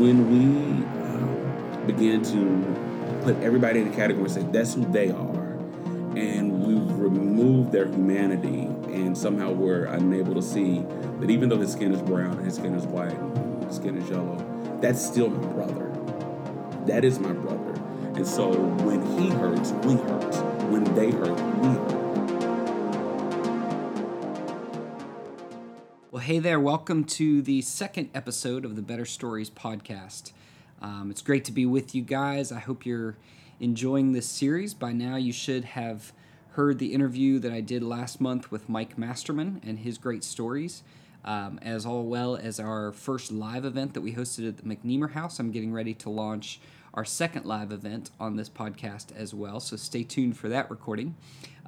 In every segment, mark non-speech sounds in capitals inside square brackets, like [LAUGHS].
when we um, began to put everybody in a category and say that's who they are, and we removed their humanity, and somehow we're unable to see that even though his skin is brown, his skin is white, his skin is yellow, that's still my brother. That is my brother. And so when he hurts, we hurt. When they hurt, we hurt. Well, hey there. Welcome to the second episode of the Better Stories podcast. Um, it's great to be with you guys. I hope you're enjoying this series. By now, you should have heard the interview that I did last month with Mike Masterman and his great stories, um, as all well as our first live event that we hosted at the McNeemer House. I'm getting ready to launch our second live event on this podcast as well, so stay tuned for that recording.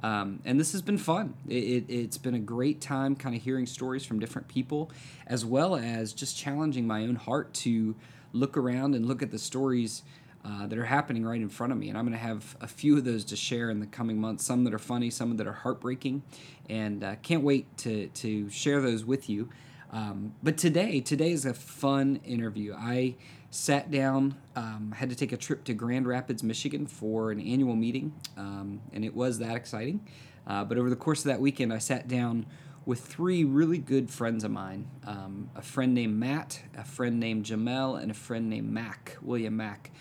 Um, and this has been fun. It, it, has been a great time kind of hearing stories from different people, as well as just challenging my own heart to look around and look at the stories uh, that are happening right in front of me. And I'm going to have a few of those to share in the coming months, some that are funny, some that are heartbreaking. And uh, can't wait to, to share those with you. Um, but today, today is a fun interview. I sat down, um, had to take a trip to Grand Rapids, Michigan for an annual meeting, um, and it was that exciting. Uh, but over the course of that weekend, I sat down with three really good friends of mine um, a friend named Matt, a friend named Jamel, and a friend named Mac, William Mack.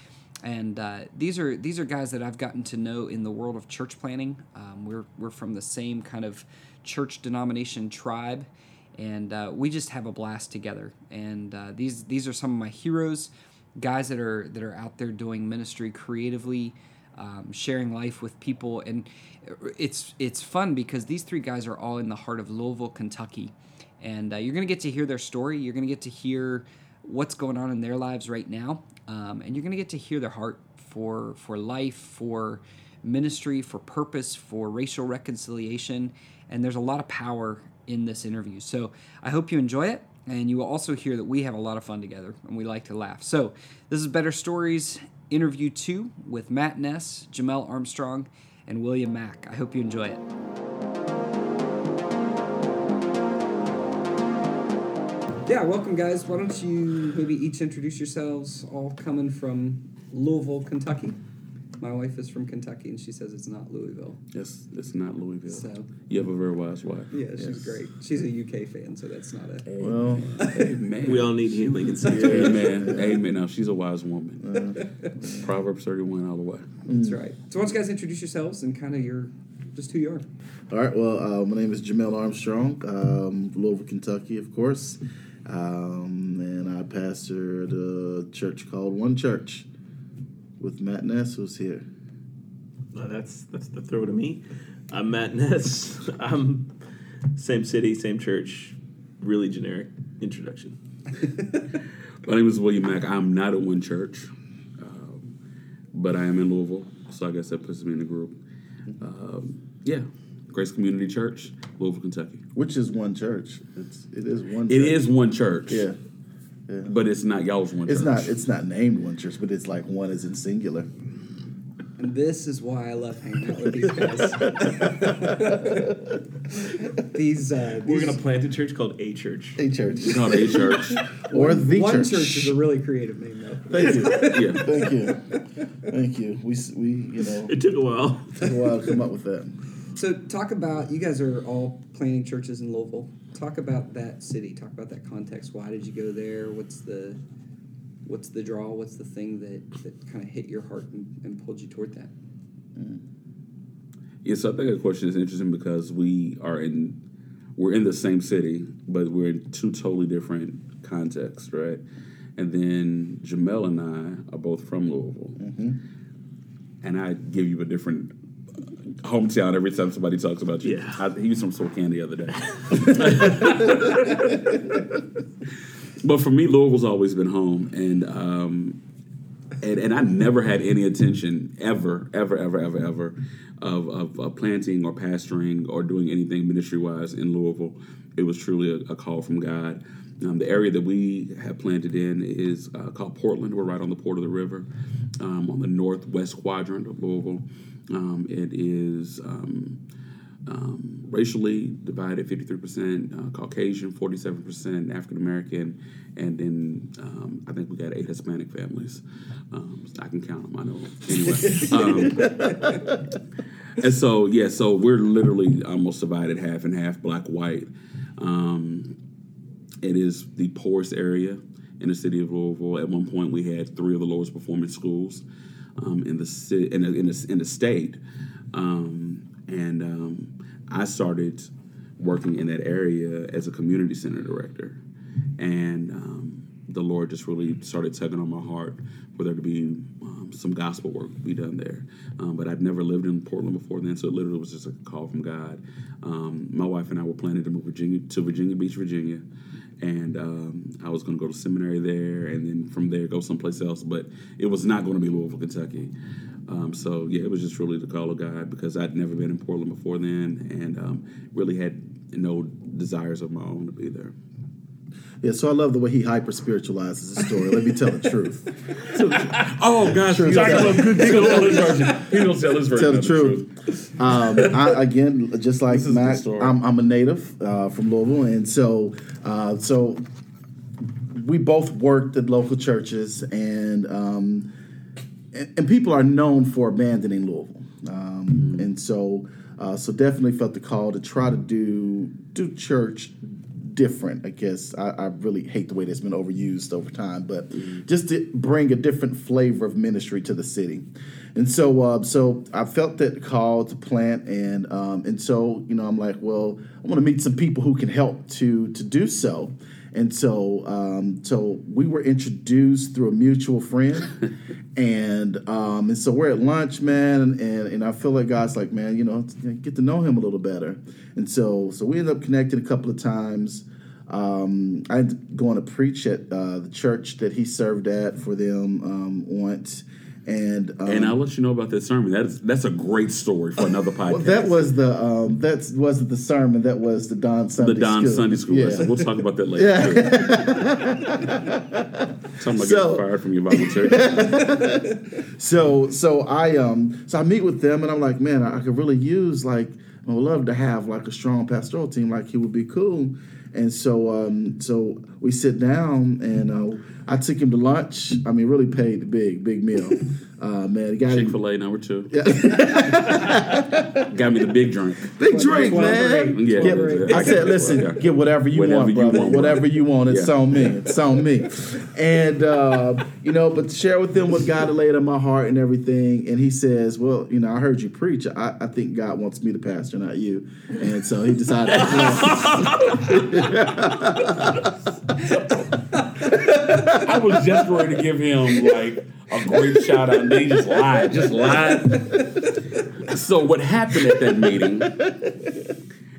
And uh, these are these are guys that I've gotten to know in the world of church planting. Um, we're we're from the same kind of church denomination tribe, and uh, we just have a blast together. And uh, these these are some of my heroes, guys that are that are out there doing ministry creatively, um, sharing life with people, and it's it's fun because these three guys are all in the heart of Louisville, Kentucky, and uh, you're gonna get to hear their story. You're gonna get to hear what's going on in their lives right now, um, and you're gonna get to hear their heart for for life, for ministry, for purpose, for racial reconciliation, and there's a lot of power in this interview. So I hope you enjoy it. And you will also hear that we have a lot of fun together and we like to laugh. So, this is Better Stories interview two with Matt Ness, Jamel Armstrong, and William Mack. I hope you enjoy it. Yeah, welcome, guys. Why don't you maybe each introduce yourselves, all coming from Louisville, Kentucky? My wife is from Kentucky, and she says it's not Louisville. Yes, it's not Louisville. So you have a very wise wife. Yeah, she's great. She's a UK fan, so that's not a. Well, amen. we all need healing and such. amen. Amen. Now she's a wise woman. Uh, [LAUGHS] Proverbs thirty-one all the way. That's mm. right. So why don't you guys introduce yourselves and kind of your just who you are? All right. Well, uh, my name is Jamel Armstrong, um, Louisville, Kentucky, of course, um, and I pastor a church called One Church with Matt Ness, who's here. Uh, that's that's the throw to me. I'm Matt Ness. [LAUGHS] I'm same city, same church. Really generic introduction. [LAUGHS] My name is William Mack. I'm not at one church, um, but I am in Louisville, so I guess that puts me in the group. Um, yeah, Grace Community Church, Louisville, Kentucky. Which is one church. It's it is one. Church. It is one church. Yeah. Yeah. But it's not y'all's one. It's church. not. It's not named one church, but it's like one is in singular. And this is why I love hanging out with these guys. [LAUGHS] these, uh, we're gonna plant a church called a church. A church. It's called a [LAUGHS] church. or the one church. church is a really creative name, though. Thank you. yeah. Thank you. Thank you. We we you know. It took a while. It took a while to come up with that. So talk about you guys are all planting churches in Louisville. Talk about that city. Talk about that context. Why did you go there? What's the what's the draw? What's the thing that, that kind of hit your heart and, and pulled you toward that? Mm. Yeah, so I think the question is interesting because we are in we're in the same city, but we're in two totally different contexts, right? And then Jamel and I are both from Louisville, mm-hmm. and I give you a different hometown every time somebody talks about you. Yeah. I, he used some Spokane the other day. [LAUGHS] [LAUGHS] but for me, Louisville's always been home, and um, and and I never had any intention ever, ever, ever, ever, ever of, of, of planting or pastoring or doing anything ministry wise in Louisville. It was truly a, a call from God. Um, the area that we have planted in is uh, called Portland. We're right on the Port of the River, um, on the northwest quadrant of Louisville. Um, it is um, um, racially divided 53% uh, Caucasian, 47% African American, and then um, I think we got eight Hispanic families. Um, I can count them, I know. Anyway. Um, [LAUGHS] and so, yeah, so we're literally almost divided half and half, black, white. Um, it is the poorest area in the city of Louisville. At one point, we had three of the lowest performing schools um, in the city in the, in state, um, and um, I started working in that area as a community center director, and um, the Lord just really started tugging on my heart for there to be um, some gospel work be done there. Um, but I'd never lived in Portland before then, so it literally was just a call from God. Um, my wife and I were planning to move Virginia to Virginia Beach, Virginia, and um, I was going to go to seminary there, and then from there go someplace else. But it was not going to be Louisville, Kentucky. Um, so yeah, it was just really the call of God because I'd never been in Portland before then, and um, really had no desires of my own to be there. Yeah, so I love the way he hyper spiritualizes the story. Let me tell the truth. [LAUGHS] Oh gosh, Truth. he's gonna tell his version. He's gonna tell his version. Tell the of truth. Um, I, again, just like Matt. I'm, I'm a native uh, from Louisville, and so uh, so we both worked at local churches, and um, and, and people are known for abandoning Louisville, um, and so uh, so definitely felt the call to try to do do church different. I guess I, I really hate the way that's been overused over time, but just to bring a different flavor of ministry to the city. And so, uh, so I felt that call to plant, and um, and so you know, I'm like, well, I want to meet some people who can help to to do so. And so, um, so we were introduced through a mutual friend, [LAUGHS] and um, and so we're at lunch, man, and, and and I feel like God's like, man, you know, get to know him a little better. And so, so we ended up connecting a couple of times. Um, I ended up going to preach at uh, the church that he served at for them um, once, and um, And I'll let you know about that sermon. That is that's a great story for another podcast. [LAUGHS] well, that was the um, that wasn't the sermon. That was the Don Sunday the Don School. Sunday School Yeah. lesson. We'll talk about that later. Yeah. Talking [LAUGHS] about So- getting fired from your volunteer. [LAUGHS] So so I um so I meet with them and I'm like, man, I, I could really use like I would love to have like a strong pastoral team. Like he would be cool. And so um so we sit down and uh, I took him to lunch. I mean, really paid the big big meal. [LAUGHS] Uh, man, the guy Chick Fil A number two. Yeah. [LAUGHS] Got me the big drink. Big drink, man. Yeah. Get- Twelve. I said, listen, get whatever you Whatever want, you brother. want, whatever you want. It's Yeah. on me. [LAUGHS] It's on me. And uh, you know, but to share with them what God had laid on my heart and everything. And he says, well, you know, I heard you preach. I, I think God wants me to pastor, not you. And so he decided. I was just ready to give him like a great shout out, and then he just lied, just lied. So what happened at that meeting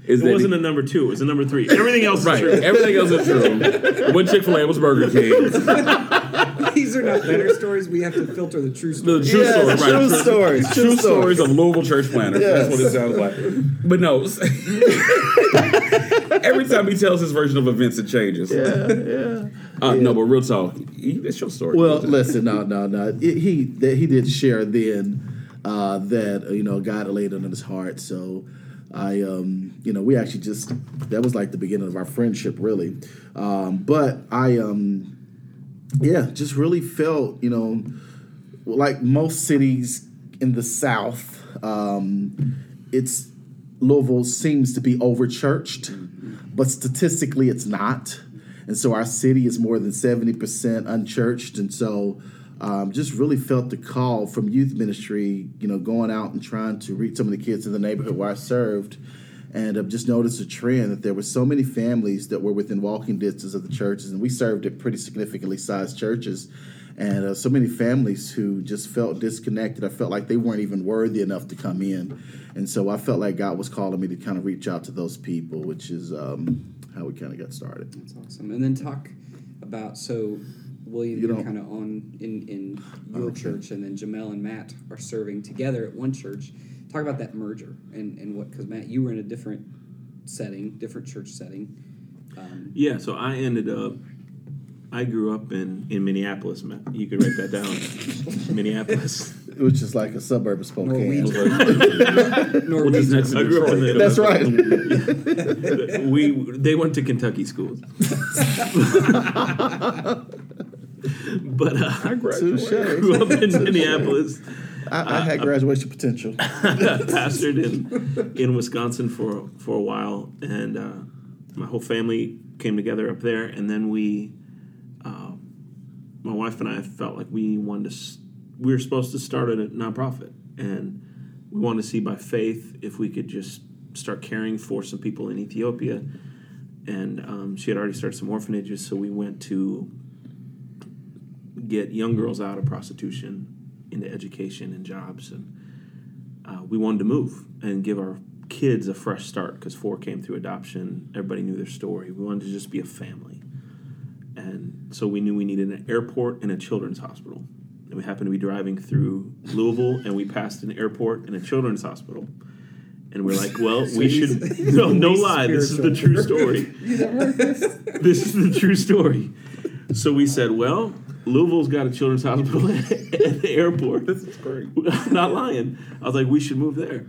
is It wasn't a number two. It was a number three. Everything else right. is true. Everything else is true. When Chick Fil A was Burger King, These are not better stories. We have to filter the true the true Yeah, story, right? true stories, True, true stories of Louisville church planners. Yes. That's what it sounds like. But no, [LAUGHS] every time he tells his version of events, it changes. yeah, [LAUGHS] yeah. Uh, No, but real talk, it's your story. Well, listen, no, no, no. It, he that he did share then uh, that you know God laid it on his heart. So I, um, you know, we actually just that was like the beginning of our friendship, really. Um, but I, um, yeah, just really felt, you know, like most cities in the South, um, it's Louisville seems to be over churched, but statistically it's not. And so our city is more than 70% unchurched. And so um, just really felt the call from youth ministry, you know, going out and trying to reach some of the kids in the neighborhood where I served. And I've just noticed a trend that there were so many families that were within walking distance of the churches. And we served at pretty significantly sized churches and uh, so many families who just felt disconnected. I felt like they weren't even worthy enough to come in, and so I felt like God was calling me to kind of reach out to those people, which is um, how we kind of got started. That's awesome. And then talk about so William, You you're kind of on in in your Okay. church, and then Jamel and Matt are serving together at one church. Talk about that merger and and what because Matt, you were in a different setting, different church setting. Um, Yeah, so I ended up. I grew up in in Minneapolis. You could write that down. [LAUGHS] Minneapolis. which is like a suburb of Spokane. Norwegian. Which is next to I grew up in the- [LAUGHS] That's right. we they went to Kentucky schools. [LAUGHS] but uh, I grew up in Minneapolis. I, I had graduation potential. pastored in in Wisconsin for for a while, and uh, my whole family came together up there. And then we, uh, my wife and I, felt like we wanted to. We were supposed to start a nonprofit, and we wanted to see by faith if we could just start caring for some people in Ethiopia. And um, she had already started some orphanages, so we went to get young girls out of prostitution into education and jobs and uh, we wanted to move and give our kids a fresh start because four came through adoption. Everybody knew their story. We wanted to just be a family. And so we knew we needed an airport and a children's hospital. And we happened to be driving through Louisville and we passed an airport and a children's hospital. And we're like, well, [LAUGHS] we should. [LAUGHS] [LAUGHS] No, no lie. This is the true story. this is the true story. So we said, well, Louisville's got a children's hospital at the airport. This is great. I'm not lying. I was like, we should move there.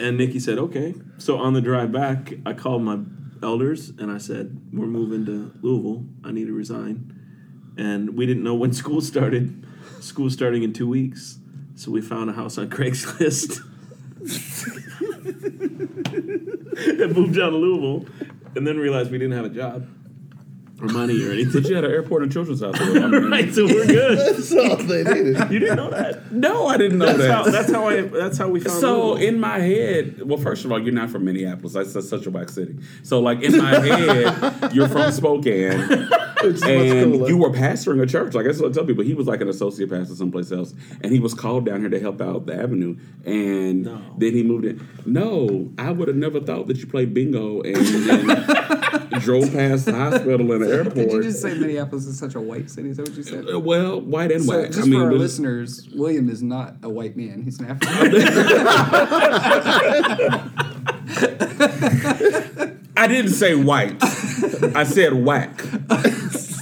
And Nikki said, okay. So on the drive back, I called my elders and I said, we're moving to Louisville. I need to resign. And we didn't know when [LAUGHS] school started. School starting in two weeks. So we found a house on [LAUGHS] Craigslist [LAUGHS] and moved down to Louisville and then realized we didn't have a job or money or anything. But you had an airport and children's hospital. I mean, right, so we're good. That's all they needed. You didn't know that. No, I didn't know That's that. how, that's how I. That's how we found. So Louisville. in my head, well, first of all, you're not from Minneapolis. That's, that's such a whack city. So like in my head, you're from Spokane, [LAUGHS] It's and you were pastoring a church. Like I still tell people, he was like an associate pastor someplace else, and he was called down here to help out the Avenue. And No. then he moved in. No, I would have never thought that you played bingo and, and drove past the hospital and the airport. [LAUGHS] Did you just say Minneapolis is such a white city? Is that what you said? Uh, well, white and So, whack. just I mean, for our listeners, William is not a white man. He's an African. [LAUGHS] I didn't say white. I said whack.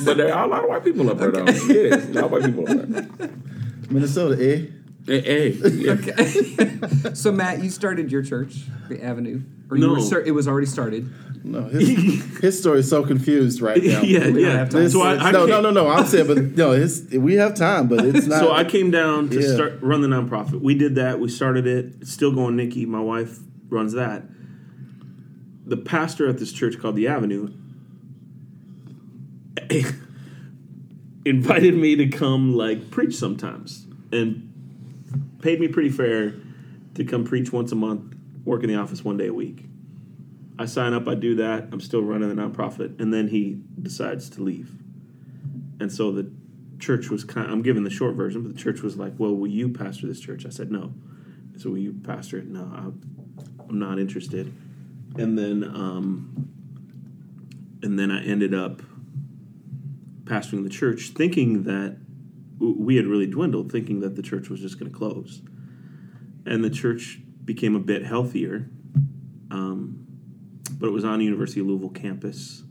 But there are a lot of white people up there, though. Yes, a lot of white people up there. Minnesota, eh? Hey, hey, yeah. [LAUGHS] so Matt, you started your church, the Avenue, or you No. were start, it was already started. No, his, his story is so confused right now. [LAUGHS] yeah, We yeah. have time. This- So I, I no, no, no, no. I'm saying, but no, his, we have time, but it's not. So I came down to Yeah. start run the nonprofit. We did that. We started it. It's still going. Nikki, my wife, runs that. The pastor at this church called the Avenue [LAUGHS] invited me to come like preach sometimes and paid me pretty fair to come preach once a month, work in the office one day a week. I sign up, I do that. I'm still running the nonprofit, and then he decides to leave. And so the church was kind. I'm giving the short version, but the church was like, "Well, will you pastor this church?" I said, "No." So will you pastor it? No, I'm not interested. And then, um, and then I ended up pastoring the church, thinking that we had really dwindled, thinking that the church was just going to close, and the church became a bit healthier. Um, but it was on the University of Louisville campus.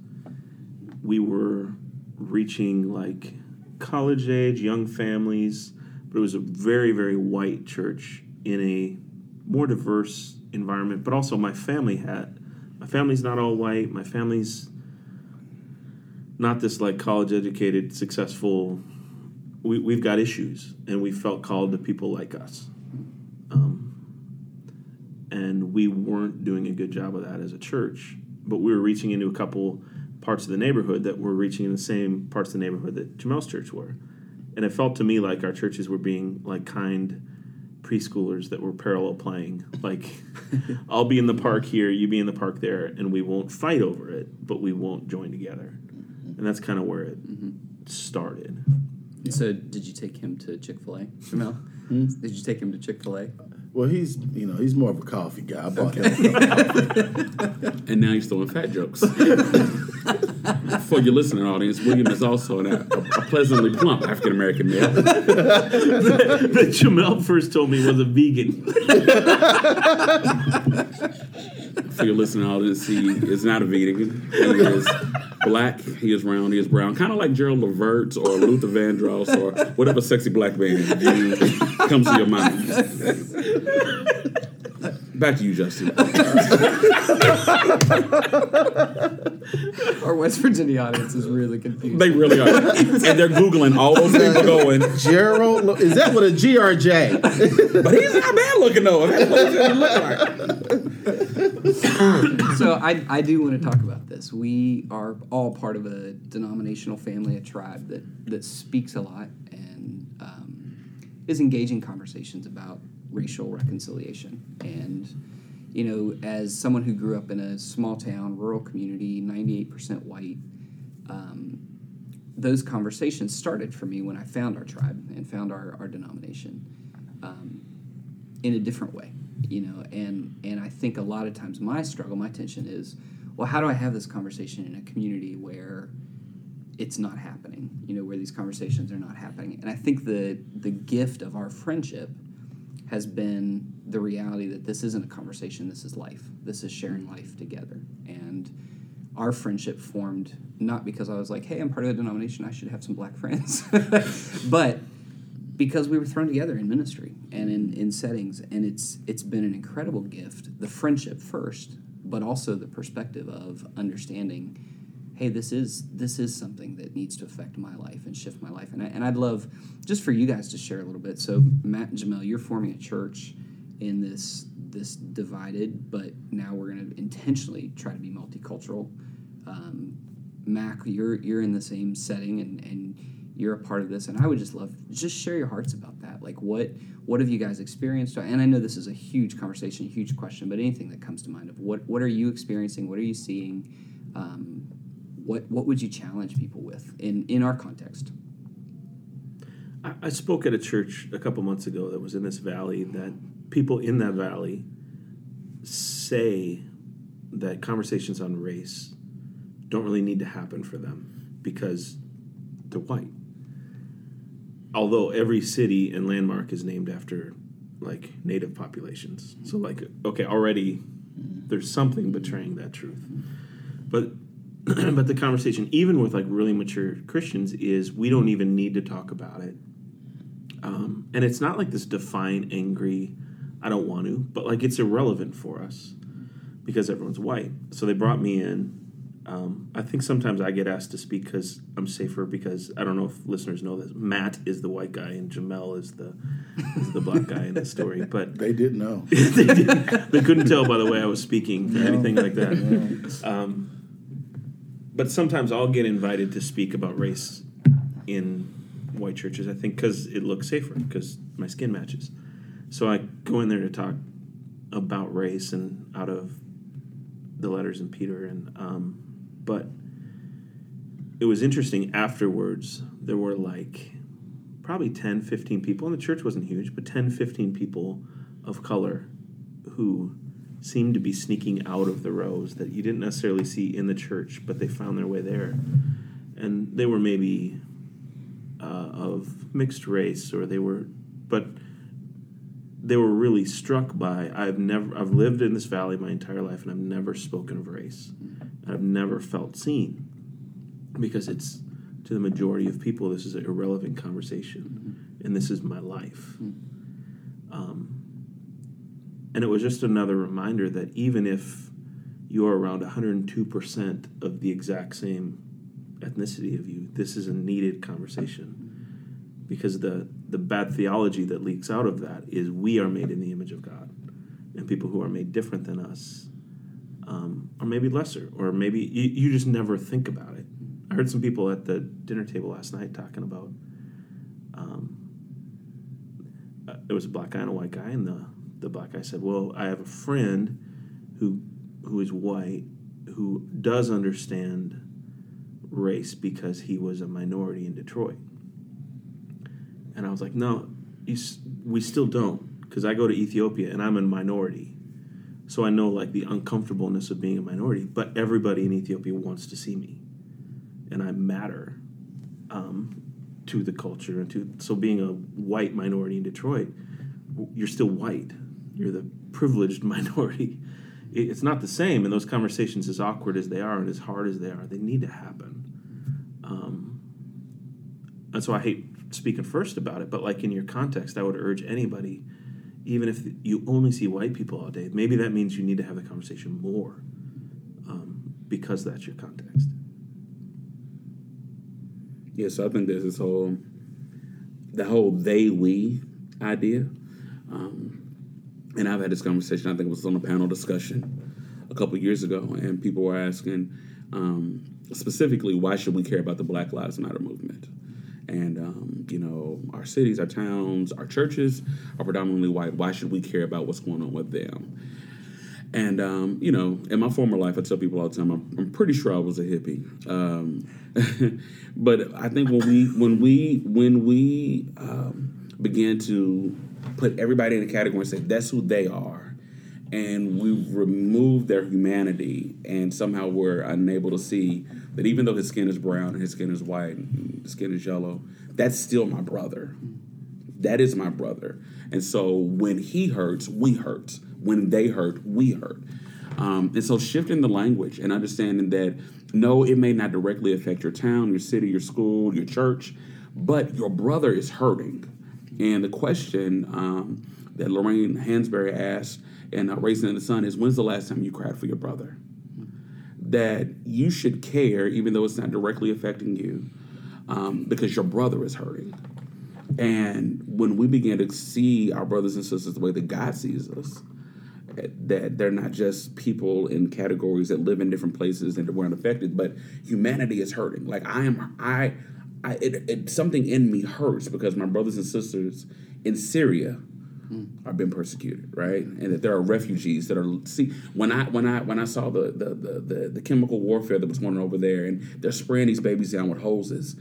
We were reaching like college age, young families, but it was a very, very white church in a more diverse environment. But also, my family had my family's not all white. My family's not this like college educated, successful. We, we've got issues, and we felt called to people like us. Um, and we weren't doing a good job of that as a church. But we were reaching into a couple parts of the neighborhood that were reaching in the same parts of the neighborhood that Jamel's church were. And it felt to me like our churches were being like kind preschoolers that were parallel playing. Like, [LAUGHS] I'll be in the park here, you be in the park there, and we won't fight over it, but we won't join together. And that's kind of where it started. So, did you take him to Chick Fil A, Jamel? Hmm? Did you take him to Chick Fil A? well, he's you know he's more of a coffee guy. I bought him. [LAUGHS] And now he's throwing fat jokes. [LAUGHS] For your listening audience, William is also an, a, a pleasantly plump African American male. that [LAUGHS] Jamel first told me was a vegan. For your listening audience, he is not a vegan. He is black, he is round, he is brown. Kind of like Gerald Levert or Luther Vandross or whatever sexy black man comes to your mind. Back to you, Justin. Our West Virginia audience is really confused. They really are. And they're Googling all those people going, Gerald, is that with a G or a J? but he's not bad looking though. That's what he look like. [COUGHS] so I, I do want to talk about this. We are all part of a denominational family, a tribe that, that speaks a lot and um, is engaging conversations about racial reconciliation. And, you know, as someone who grew up in a small town, rural community, 98% white, um, those conversations started for me when I found our tribe and found our, our denomination um, in a different way, you know. And and I think a lot of times my struggle, my tension is, well, how do I have this conversation in a community where it's not happening? You know, where these conversations are not happening. And I think the the gift of our friendship has been the reality that this isn't a conversation. This is life. This is sharing life together. And our friendship formed not because I was like, hey, I'm part of a denomination, I should have some black friends, [LAUGHS] but because we were thrown together in ministry and in, in settings. And it's it's been an incredible gift. The friendship first, but also the perspective of understanding, hey, this is this is something that needs to affect my life and shift my life. And, I, and I'd love just for you guys to share a little bit. So Matt and Jamel, you're forming a church in this this divided, but now we're going to intentionally try to be multicultural. Um, Mac, you're you're in the same setting and, and you're a part of this, and I would just love just share your hearts about that. Like what what have you guys experienced? And I know this is a huge conversation, huge question, but anything that comes to mind of what what are you experiencing? What are you seeing? Um, what what would you challenge people with in in our context? I, I spoke at a church a couple months ago that was in this valley that people in that valley say that conversations on race don't really need to happen for them because they're white. Although every city and landmark is named after like native populations. So like okay, already there's something betraying that truth. But [CLEARS THROAT] but the conversation even with like really mature Christians is we don't even need to talk about it. Um, and it's not like this defiant angry I don't want to, but like it's irrelevant for us because everyone's white. So they brought me in. Um, I think sometimes I get asked to speak because I'm safer because I don't know if listeners know this. Matt is the white guy and Jamel is the is the black guy in the story. [LAUGHS] But They didn't know. [LAUGHS] they, did- they couldn't tell by the way I was speaking or anything like that. [LAUGHS] Um, but sometimes I'll get invited to speak about race in white churches. I think because it looks safer because my skin matches. So I go in there to talk about race and out of the letters in Peter and um, but it was interesting afterwards there were like probably 10 15 people and the church wasn't huge but 10 15 people of color who seemed to be sneaking out of the rows that you didn't necessarily see in the church but they found their way there and they were maybe uh, of mixed race or they were but they were really struck by I've never I've lived in this valley my entire life and I've never spoken of race. I've never felt seen. Because it's to the majority of people this is an irrelevant conversation. And this is my life. Um, and it was just another reminder that even if you're around 102% of the exact same ethnicity of you, this is a needed conversation. Because the the bad theology that leaks out of that is we are made in the image of God, and people who are made different than us um, are maybe lesser, or maybe you, you just never think about it. I heard some people at the dinner table last night talking about. Um, uh, there was a black guy and a white guy, and the the black guy said, "Well, I have a friend who who is white who does understand race because he was a minority in Detroit." And I was like, no, we still don't. Because I go to Ethiopia and I'm a minority. So I know like the uncomfortableness of being a minority. But everybody in Ethiopia wants to see me. And I matter um, to the culture. and to So being a white minority in Detroit, you're still white. You're the privileged [LAUGHS] minority. it's not the same. And those conversations, as awkward as they are and as hard as they are, they need to happen. Um, and so I hate speaking first about it, but like in your context, I would urge anybody, even if you only see white people all day, maybe that means you need to have the conversation more um, because that's your context. Yeah, so I think there's this whole, the whole they we idea, um, and I've had this conversation. I think it was on a panel discussion a couple years ago, and people were asking um, specifically why should we care about the Black Lives Matter movement? And um, you know, our cities, our towns, our churches are predominantly white. Why should we care about what's going on with them? And um, you know, in my former life, I tell people all the time, I'm, I'm pretty sure I was a hippie. Um, [LAUGHS] but I think when we when we when we um, begin to put everybody in a category and say that's who they are, and we remove their humanity, and somehow we're unable to see that even though his skin is brown and his skin is white and his skin is yellow, that's still my brother. That is my brother. And so when he hurts, we hurt. When they hurt, we hurt. Um, and so shifting the language and understanding that no, it may not directly affect your town, your city, your school, your church, but your brother is hurting. And the question um, that Lorraine Hansberry asked in uh, Raisin in the Sun is when's the last time you cried for your brother? That you should care, even though it's not directly affecting you, um, because your brother is hurting. And when we begin to see our brothers and sisters the way that God sees us, that they're not just people in categories that live in different places and that weren't affected, but humanity is hurting. Like I am, I, I it, it something in me hurts because my brothers and sisters in Syria are being persecuted, right? And that there are refugees that are see when I when I when I saw the the the, the, the chemical warfare that was going on over there, and they're spraying these babies down with hoses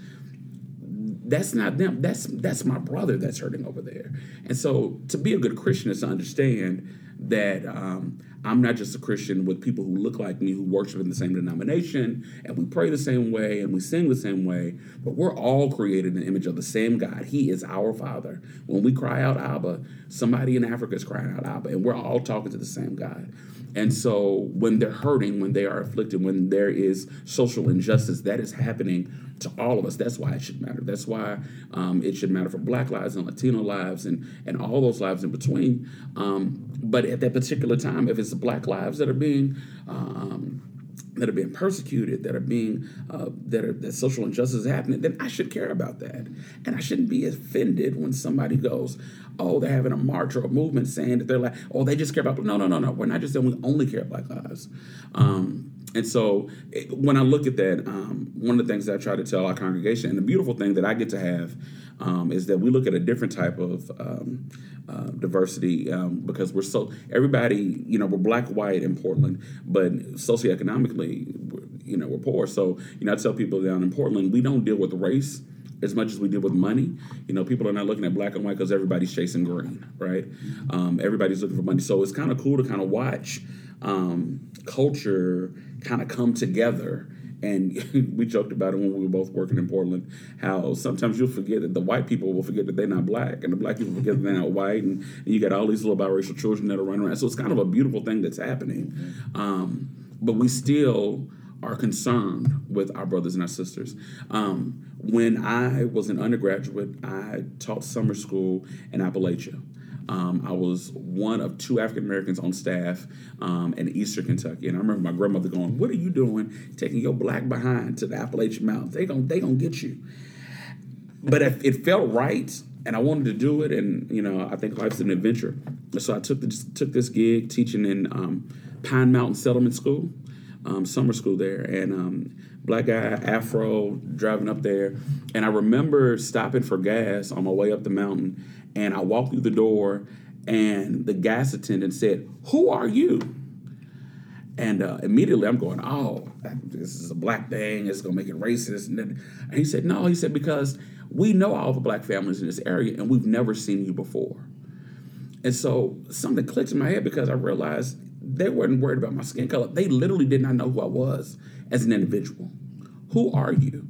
that's not them. That's that's my brother that's hurting over there. And so to be a good Christian is to understand that um, I'm not just a Christian with people who look like me, who worship in the same denomination, and we pray the same way and we sing the same way, but we're all created in the image of the same God. He is our Father. When we cry out Abba, somebody in Africa is crying out Abba, and we're all talking to the same God. And so when they're hurting, when they are afflicted, when there is social injustice, that is happening to all of us. That's why it should matter. That's why um, it should matter for Black lives and Latino lives and and all those lives in between. Um, but at that particular time, if it's Black lives that are being um, that are being persecuted, that are being uh, that are that social injustice is happening, then I should care about that, and I shouldn't be offended when somebody goes, "Oh, they're having a march or a movement saying that they're like, oh, they just care about." No, no, no, no. We're not just saying we only care about Black lives. Um, and so when I look at that, um, one of the things that I try to tell our congregation, and the beautiful thing that I get to have, um, is that we look at a different type of um, uh, diversity um, because we're so everybody, you know, we're black, white in Portland, but socioeconomically, you know, we're poor. So you know, I tell people down in Portland, we don't deal with race as much as we deal with money. You know, people are not looking at black and white because everybody's chasing green, right? Um, everybody's looking for money. So it's kind of cool to kind of watch um, culture kind of come together. And [LAUGHS] we joked about it when we were both working in Portland. How sometimes you'll forget that the white people will forget that they're not black, and the black people forget that they're not white, and, and you got all these little biracial children that are running around. So it's kind of a beautiful thing that's happening. Um, but we still are concerned with our brothers and our sisters. Um, when I was an undergraduate, I taught summer school in Appalachia. Um, I was one of two African Americans on staff um, in Eastern Kentucky, and I remember my grandmother going, "What are you doing, taking your black behind to the Appalachian Mountains? They gon' they gonna get you." But it, it felt right, and I wanted to do it, and you know, I think life's an adventure. So I took this took this gig teaching in um, Pine Mountain Settlement School, um, summer school there, and um, black guy Afro driving up there, and I remember stopping for gas on my way up the mountain, and I walked through the door, and the gas attendant said, "Who are you?" And uh, immediately I'm going, "Oh, this is a black thing. It's gonna make it racist." And, then, and he said, "No," he said because we know all the black families in this area, and we've never seen you before. And so something clicked in my head because I realized they weren't worried about my skin color. They literally did not know who I was as an individual. Who are you?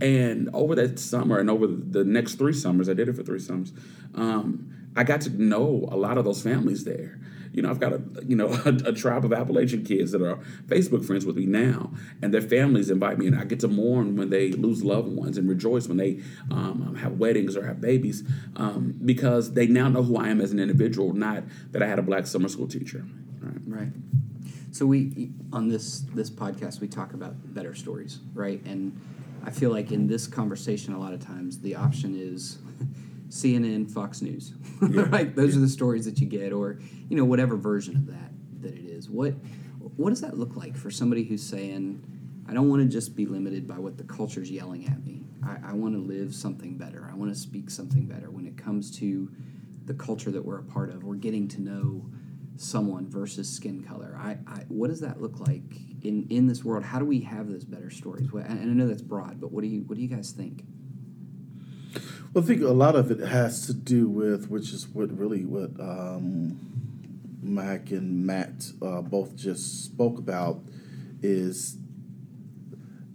And over that summer and over the next three summers, I did it for three summers. Um, I got to know a lot of those families there. You know, I've got a you know [LAUGHS] a, a, tribe of Appalachian kids that are Facebook friends with me now, and their families invite me, and I get to mourn when they lose loved ones and rejoice when they um, have weddings or have babies, um, because they now know who I am as an individual, not that I had a black summer school teacher. Right. Right. So we on this this podcast we talk about better stories, right? And I feel like in this conversation, a lot of times the option is [LAUGHS] CNN, Fox News, [LAUGHS] yeah. right? Those yeah. are the stories that you get, or you know whatever version of that that it is. What what does that look like for somebody who's saying, I don't want to just be limited by what the culture's yelling at me. I, I want to live something better. I want to speak something better. When it comes to the culture that we're a part of, we're getting to know someone versus skin color. I, I what does that look like in in this world? How do we have those better stories? And I know that's broad, but what do you what do you guys think? Well, I think a lot of it has to do with, which is what really what um, Mac and Matt uh, both just spoke about, is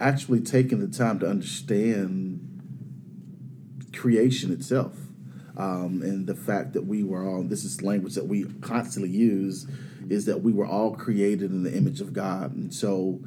actually taking the time to understand creation itself. Um, and the fact that we were all, this is language that we constantly use, is that we were all created in the image of God. And so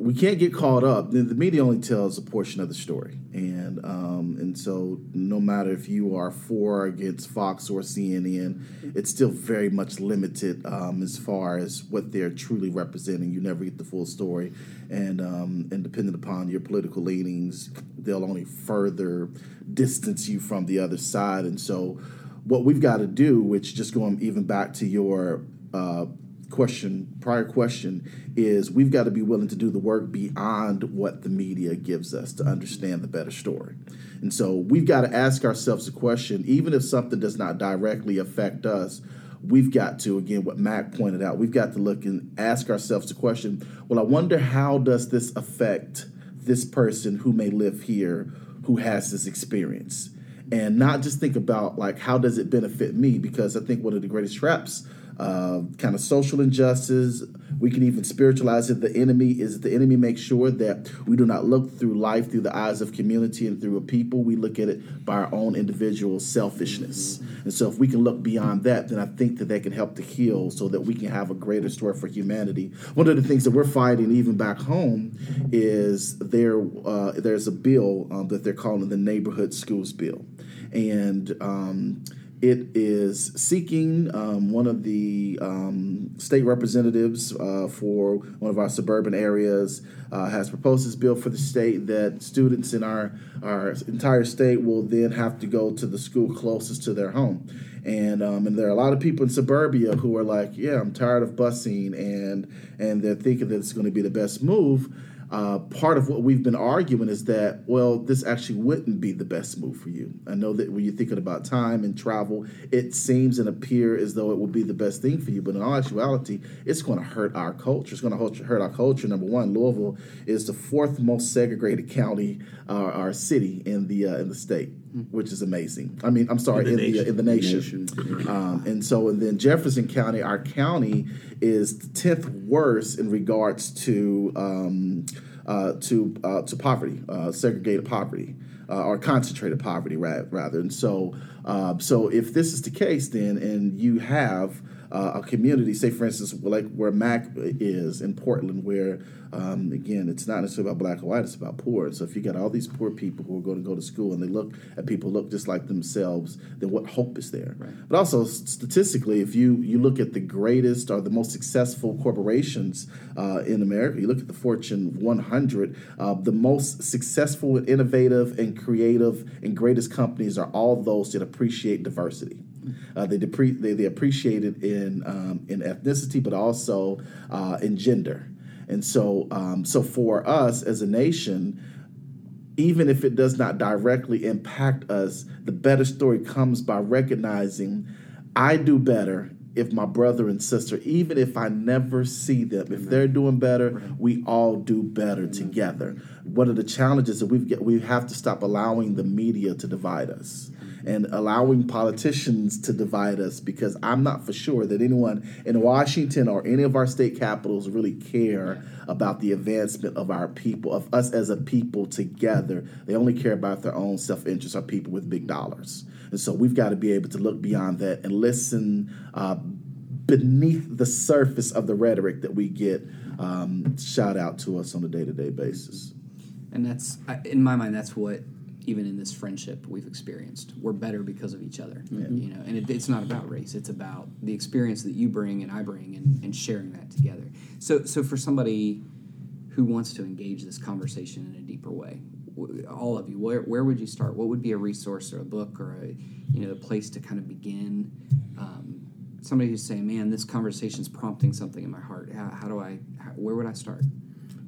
we can't get caught up. The media only tells a portion of the story, and um, and so no matter if you are for or against Fox or CNN, it's still very much limited um, as far as what they're truly representing. You never get the full story, and um, and depending upon your political leanings, they'll only further distance you from the other side. And so, what we've got to do, which just going even back to your uh, question, prior question, is we've got to be willing to do the work beyond what the media gives us to understand the better story. And so we've got to ask ourselves a question, even if something does not directly affect us, we've got to, again, what Mac pointed out, we've got to look and ask ourselves the question well, I wonder how does this affect this person who may live here who has this experience? And not just think about like how does it benefit me because I think one of the greatest traps uh, kind of social injustice. We can even spiritualize it. The enemy is the enemy makes sure that we do not look through life through the eyes of community and through a people. We look at it by our own individual selfishness. And so, if we can look beyond that, then I think that that can help to heal, so that we can have a greater story for humanity. One of the things that we're fighting, even back home, is there. Uh, there's a bill um, that they're calling the neighborhood schools bill, and um, it is seeking um, one of the um, state representatives uh, for one of our suburban areas uh, has proposed this bill for the state that students in our, our entire state will then have to go to the school closest to their home. And um, and there are a lot of people in suburbia who are like, yeah, I'm tired of busing, and and they're thinking that it's going to be the best move. Uh, part of what we've been arguing is that, well, this actually wouldn't be the best move for you. I know that when you're thinking about time and travel, it seems and appear as though it would be the best thing for you, but in all actuality, it's going to hurt our culture. It's going to hurt our culture. Number one, Louisville is the fourth most segregated county, uh, our city in the uh, in the state which is amazing. I mean, I'm sorry, in the, in the, in the nation. nation. Um, and so, and then Jefferson County, our county is tenth worst in regards to um, uh, to uh, to poverty, uh, segregated poverty. Uh, or concentrated poverty, rather, and so, uh, so if this is the case, then and you have uh, a community, say for instance, like where Mac is in Portland, where um, again, it's not necessarily about black or white; it's about poor. So if you got all these poor people who are going to go to school and they look at people look just like themselves, then what hope is there? Right. But also statistically, if you you look at the greatest or the most successful corporations uh, in America, you look at the Fortune 100, uh, the most successful, innovative, and creative and greatest companies are all those that appreciate diversity. Uh, they, depre- they they appreciate it in um, in ethnicity, but also uh, in gender. And so, um, so for us as a nation, even if it does not directly impact us, the better story comes by recognizing I do better if my brother and sister, even if I never see them, if they're doing better, we all do better together. One of the challenges that we've get, we have to stop allowing the media to divide us and allowing politicians to divide us because I'm not for sure that anyone in Washington or any of our state capitals really care about the advancement of our people, of us as a people together. They only care about their own self interest, our people with big dollars. And so we've got to be able to look beyond that and listen uh, beneath the surface of the rhetoric that we get um, shout out to us on a day to day basis. And that's, in my mind, that's what even in this friendship we've experienced. We're better because of each other. You know, and it, it's not about race. It's about the experience that you bring and I bring, and, and sharing that together. So, so for somebody who wants to engage this conversation in a deeper way, all of you, where, where would you start? What would be a resource or a book or a you know a place to kind of begin? Um, somebody who's saying, "Man, this conversation's prompting something in my heart. How, how do I? How, where would I start?"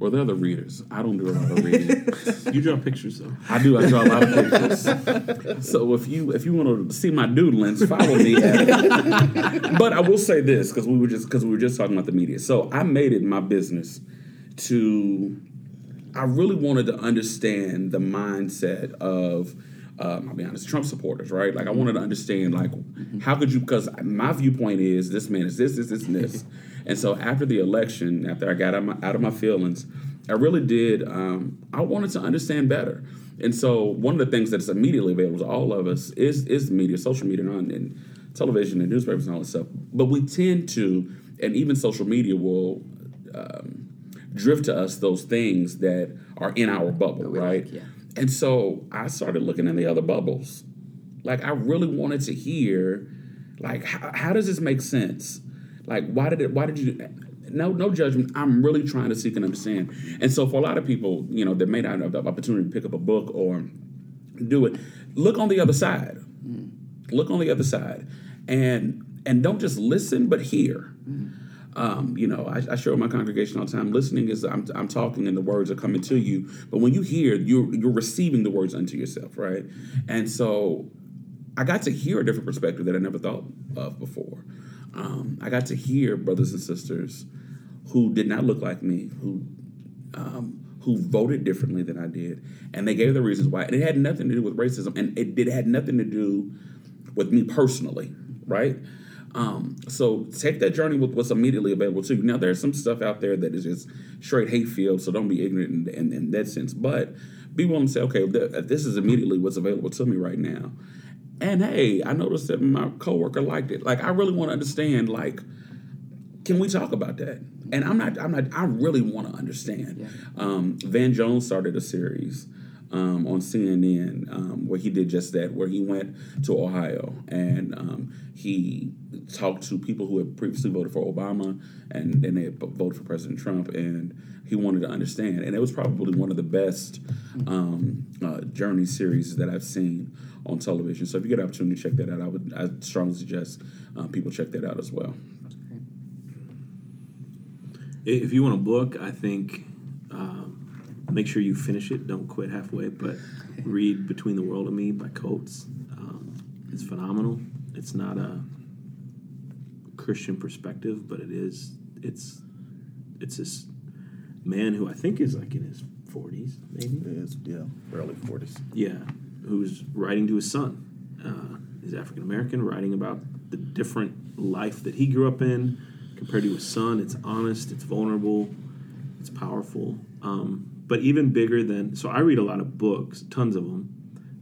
Well, they're the readers. I don't do a lot of reading. [LAUGHS] You draw pictures though. I do. I draw a lot of pictures. so if you if you want to see my doodlings, follow me. [LAUGHS] But I will say this because we were just because we were just talking about the media. So I made it my business to. I really wanted to understand the mindset of. Um, I'll be honest, Trump supporters, right? Like, I wanted to understand, like, how could you? Because my viewpoint is this man is this, this, this, and this. And so after the election, after I got out of my, out of my feelings, I really did. Um, I wanted to understand better, and so one of the things that's immediately available to all of us is is the media, social media, and, and television and newspapers and all that stuff. But we tend to, and even social media will um, drift to us those things that are in our bubble, right? like, yeah. And so I started looking in the other bubbles. Like I really wanted to hear, like how, how does this make sense? Like why did it? Why did you? No, no judgment. I'm really trying to seek and understand. And so for a lot of people, you know, that may not have the opportunity to pick up a book or do it, look on the other side. Look on the other side, and and don't just listen, but hear. Um, you know, I, I share with my congregation all the time. Listening is I'm, I'm talking and the words are coming to you, but when you hear, you're you're receiving the words unto yourself, right? And so, I got to hear a different perspective that I never thought of before. Um, I got to hear brothers and sisters who did not look like me, who um, who voted differently than I did, and they gave the reasons why. And it had nothing to do with racism, and it did had nothing to do with me personally, right? Um, so take that journey with what's immediately available to you. Now there's some stuff out there that is just straight hate field, so don't be ignorant in, in, in that sense. But be willing to say, okay, th- this is immediately what's available to me right now. And hey, I noticed that my coworker liked it. Like I really want to understand, like, can we talk about that? And I'm not, I'm not, I really want to understand. Um, Van Jones started a series um, on CNN um, where he did just that, where he went to Ohio and um, he talked to people who had previously voted for Obama and then they had voted for President Trump, and he wanted to understand. And it was probably one of the best um, uh, journey series that I've seen on television. So if you get an opportunity to check that out, I would I strongly suggest uh, people check that out as well. If you want a book, I think um, make sure you finish it. Don't quit halfway. But read Between the World and Me by Coates. Um, it's phenomenal. It's not a Christian perspective, but it is. It's it's this man who I think is like in his forties, maybe. It's, yeah, early 40s. Yeah, who's writing to his son. Uh, he's African American, writing about the different life that he grew up in compared to his son. It's honest, it's vulnerable, it's powerful. Um, but even bigger than so, I read a lot of books, tons of them,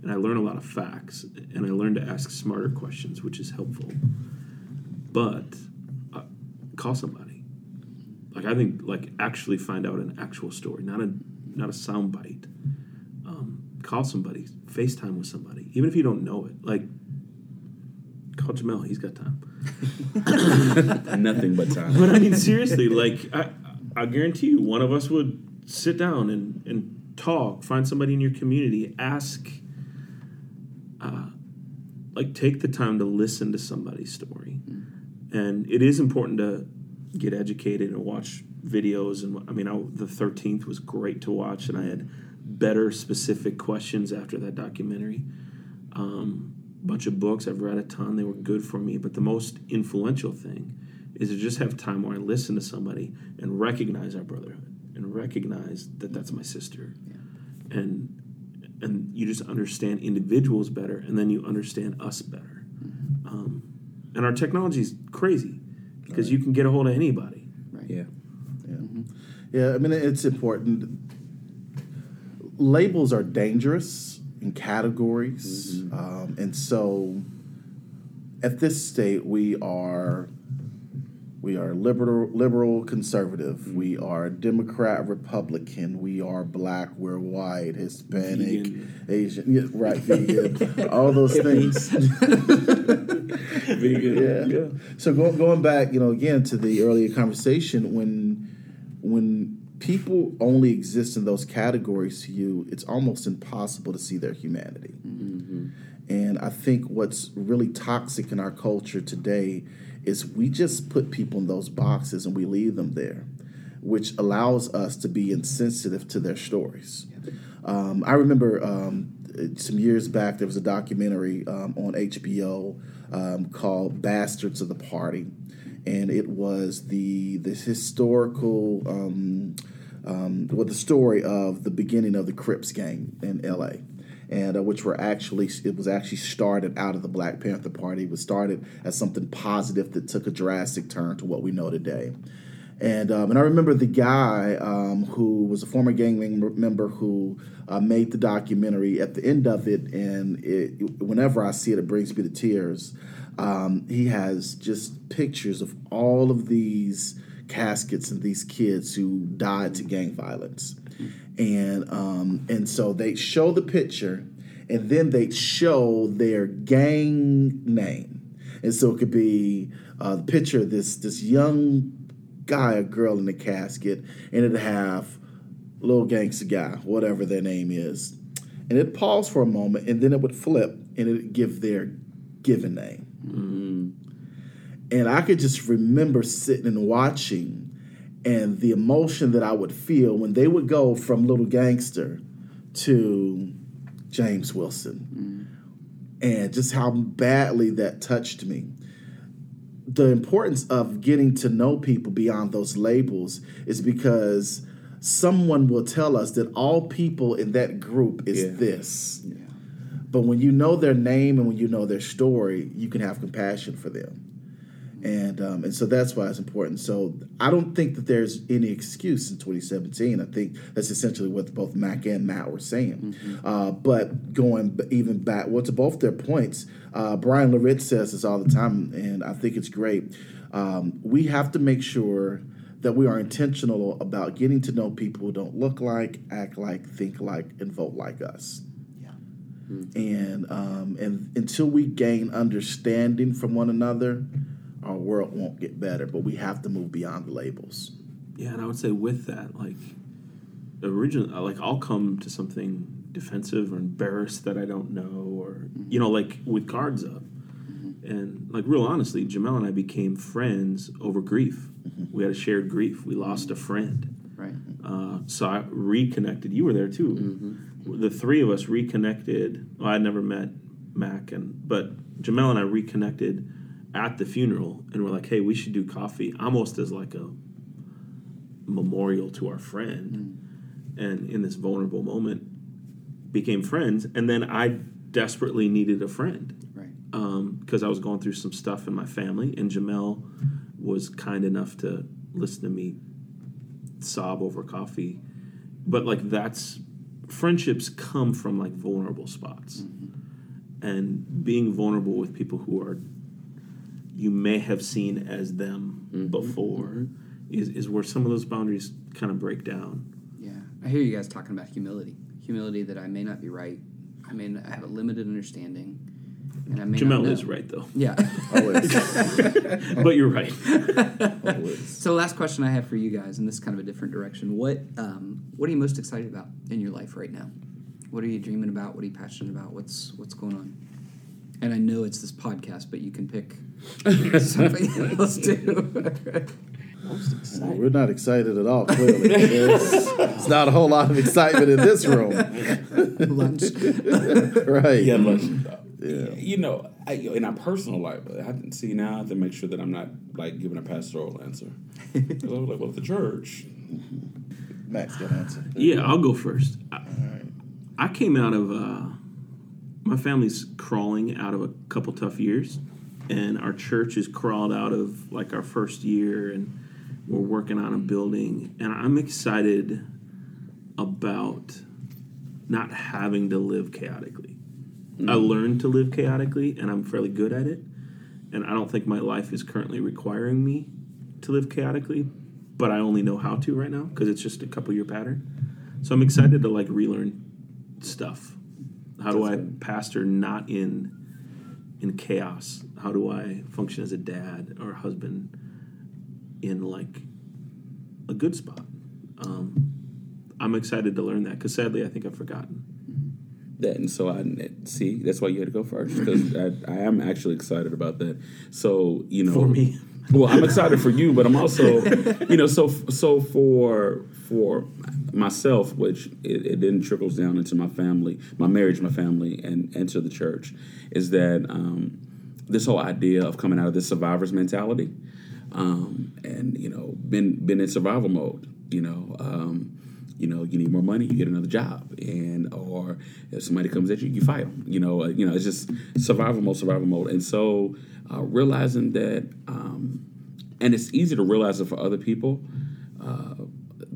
and I learn a lot of facts, and I learn to ask smarter questions, which is helpful. But uh, call somebody. Like I think, like actually find out an actual story, not a not a sound bite um, call somebody, FaceTime with somebody, even if you don't know it. Like, call Jamel, he's got time. [LAUGHS] Nothing but time. [LAUGHS] But I mean, seriously, like, I, I guarantee you, one of us would sit down and, and talk, find somebody in your community, ask, uh, like, take the time to listen to somebody's story. And it is important to get educated and watch videos. And I mean, I, the 13th was great to watch, and I had better specific questions after that documentary. Um, bunch of books, I've read a ton, they were good for me. But the most influential thing is to just have time where I listen to somebody and recognize our brotherhood and recognize that that's my sister. And and you just understand individuals better, and then you understand us better. Um, and our technology is crazy because you can get a hold of anybody. Yeah. Yeah. Yeah, I mean, it's important. Labels are dangerous in categories, um, and so at this state we are we are liberal liberal conservative we are Democrat Republican we are black we're white Hispanic Vegan. Asian yeah, right vegan [LAUGHS] all those things [LAUGHS] Vegan. yeah. So go, going back, you know, again to the earlier conversation, when when people only exist in those categories to you, it's almost impossible to see their humanity. Mm-hmm. And I think what's really toxic in our culture today is we just put people in those boxes and we leave them there, which allows us to be insensitive to their stories. Um, I remember um, some years back there was a documentary um, on HBO um, called "Bastards of the Party," and it was the the historical, um, um, well, the story of the beginning of the Crips gang in L.A. And uh, which were actually it was actually started out of the Black Panther Party. It was started as something positive that took a drastic turn to what we know today. And um, and I remember the guy um, who was a former gang member who uh, made the documentary. At the end of it, and it, whenever I see it, it brings me to tears. Um, he has just pictures of all of these caskets and these kids who died to gang violence, and um, and so they show the picture, and then they show their gang name, and so it could be uh, the picture of this this young guy or girl in the casket, and it'd have little gangster guy, whatever their name is. And it'd pause for a moment, and then it would flip, and it'd give their given name. And I could just remember sitting and watching, and the emotion that I would feel when they would go from little gangster to James Wilson, mm. and just how badly that touched me the importance of getting to know people beyond those labels is because someone will tell us that all people in that group is Yeah. this. But when you know their name and when you know their story, you can have compassion for them. And um, and so that's why it's important. So I don't think that there's any excuse in 2017. I think that's essentially what both Mac and Matt were saying. Uh, but going even back, well, to both their points, uh, Bryan Loritts says this all the time, and I think it's great. Um, we have to make sure that we are intentional about getting to know people who don't look like, act like, think like, and vote like us and um, and until we gain understanding from one another, our world won't get better. But we have to move beyond the labels. Yeah, and I would say with that, like, originally, uh, like, I'll come to something defensive or embarrassed that I don't know, or mm-hmm. you know, like with cards up, mm-hmm. and like, real honestly, Jamel and I became friends over grief. Mm-hmm. We had a shared grief. We lost a friend. Right. Uh, so I reconnected. You were there too. The three of us reconnected. Well, I never met Mac, and but Jamel and I reconnected at the funeral, and we're like, "Hey, we should do coffee," almost as like a memorial to our friend. Mm. And in this vulnerable moment, became friends. And then I desperately needed a friend Right. Um, because I was going through some stuff in my family, and Jamel was kind enough to listen to me sob over coffee. But like that's friendships come from like vulnerable spots, mm-hmm. and being vulnerable with people who are you may have seen as them before is is where some of those boundaries kind of break down. Yeah, I hear you guys talking about humility. Humility that I may not be right. I mean i have a limited understanding, and I may not Jamel know. is right though, Yeah. Always, [LAUGHS] but you're right. always. so, last question I have for you guys, in this is kind of a different direction. What um, What are you most excited about in your life right now? What are you dreaming about? What are you passionate about? What's What's going on? And I know it's this podcast, but you can pick [LAUGHS] something else too. Well, we're not excited at all. Clearly, there's, there's not a whole lot of excitement in this room, Lunch. [LAUGHS] right? Yeah, but Yeah. you know, I, in our personal life, I have to see now. I have to make sure that I'm not like giving a pastoral answer. [LAUGHS] 'Cause I was like, well, the church. Max got an answer. Yeah, I'll go first. I, All right. I came out of uh, my family's crawling out of a couple tough years, and our church has crawled out of like our first year, and we're working on a building, and I'm excited about not having to live chaotically. I mm. learned to live chaotically, and I'm fairly good at it. And I don't think my life is currently requiring me to live chaotically, but I only know how to right now because it's just a couple year pattern. So I'm excited to like relearn stuff. How do I pastor not in in chaos? How do I function as a dad or husband in like a good spot? Um, I'm excited to learn that because sadly I think I've forgotten. that, and so I see that's why you had to go first because I, I am actually excited about that. So you know, For me. well, I'm excited for you, but I'm also, you know, so so for for myself, which it, it then trickles down into my family, my marriage, my family, and into the church, is that um, this whole idea of coming out of this survivor's mentality, um, and you know, been been in survival mode, you know. Um, you know, you need more money, you get another job, and or if somebody comes at you, you fight them. You know, uh, you know, it's just survival mode, survival mode, and so uh, realizing that, um, and it's easy to realize it for other people uh,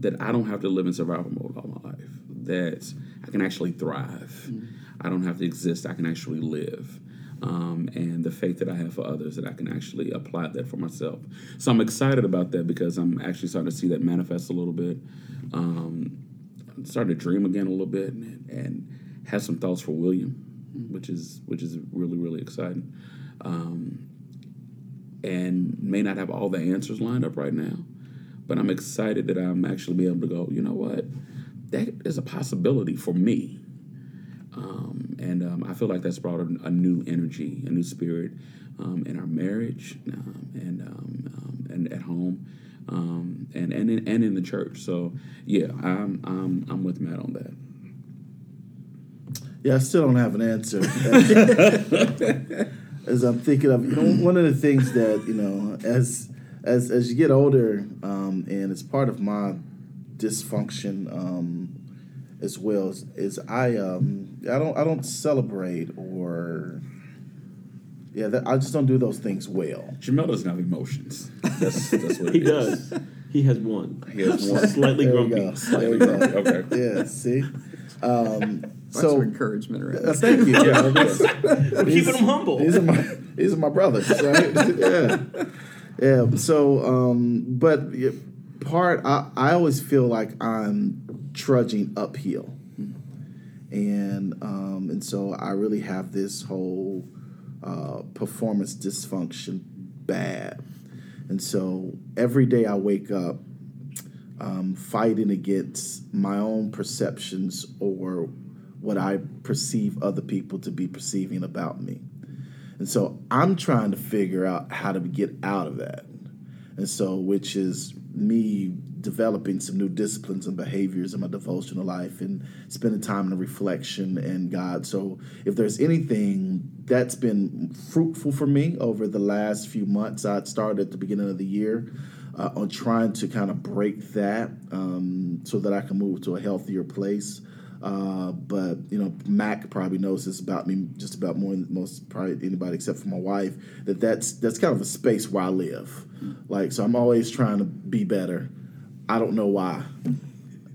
that I don't have to live in survival mode all my life. That I can actually thrive. I don't have to exist. I can actually live. Um, and the faith that I have for others, that I can actually apply that for myself. So I'm excited about that because I'm actually starting to see that manifest a little bit. Um, I'm starting to dream again a little bit and, and have some thoughts for William, which is which is really really exciting. Um, and may not have all the answers lined up right now, but I'm excited that I'm actually be able to go. You know what? That is a possibility for me. Um, and um, I feel like that's brought a, a new energy, a new spirit um, in our marriage um, and um, um, and at home, and and in, and in the church. So yeah, I'm I'm I'm with Matt on that. Yeah, I still don't have an answer. [LAUGHS] as I'm thinking of, you know, one of the things that you know, as as as you get older, um, and it's part of my dysfunction um, as well is, is I um, I don't I don't celebrate or yeah that, I just don't do those things well. Jamel doesn't have emotions. That's [LAUGHS] that's what He does. He has one. He has one. Slightly There we grumpy. There we Slightly go. grumpy. Okay. Yeah, see. Um, Lots so of encouragement around uh, thank you. Yeah, that's- We're keeping him humble. These are my these are my brothers, right? yeah, [LAUGHS] yeah. So, um, but part I, I always feel like I'm trudging uphill, and um, and so I really have this whole uh, performance dysfunction bad, and so every day I wake up um, fighting against my own perceptions or what I perceive other people to be perceiving about me. And so I'm trying to figure out how to get out of that. And so, which is me developing some new disciplines and behaviors in my devotional life and spending time in reflection and God. So, if there's anything that's been fruitful for me over the last few months, I started at the beginning of the year uh, on trying to kind of break that um, so that I can move to a healthier place. Uh, but you know, Mac probably knows this about me just about more than most probably anybody except for my wife. That that's that's kind of a space where I live. Like, so I'm always trying to be better. I don't know why.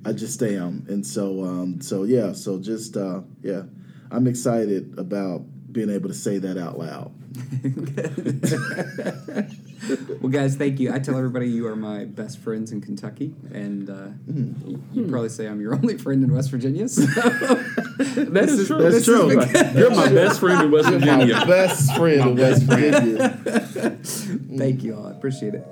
I just am, and so um, so yeah, so just uh, yeah, I'm excited about being able to say that out loud. [LAUGHS] [LAUGHS] [LAUGHS] Well, guys, thank you. I tell everybody you are my best friends in Kentucky, and uh, you, you probably say I'm your [LAUGHS] only friend in West Virginia. So [LAUGHS] That is true. That's true. You're my best friend in West My Virginia. best friend in West Virginia. thank you all. I appreciate it.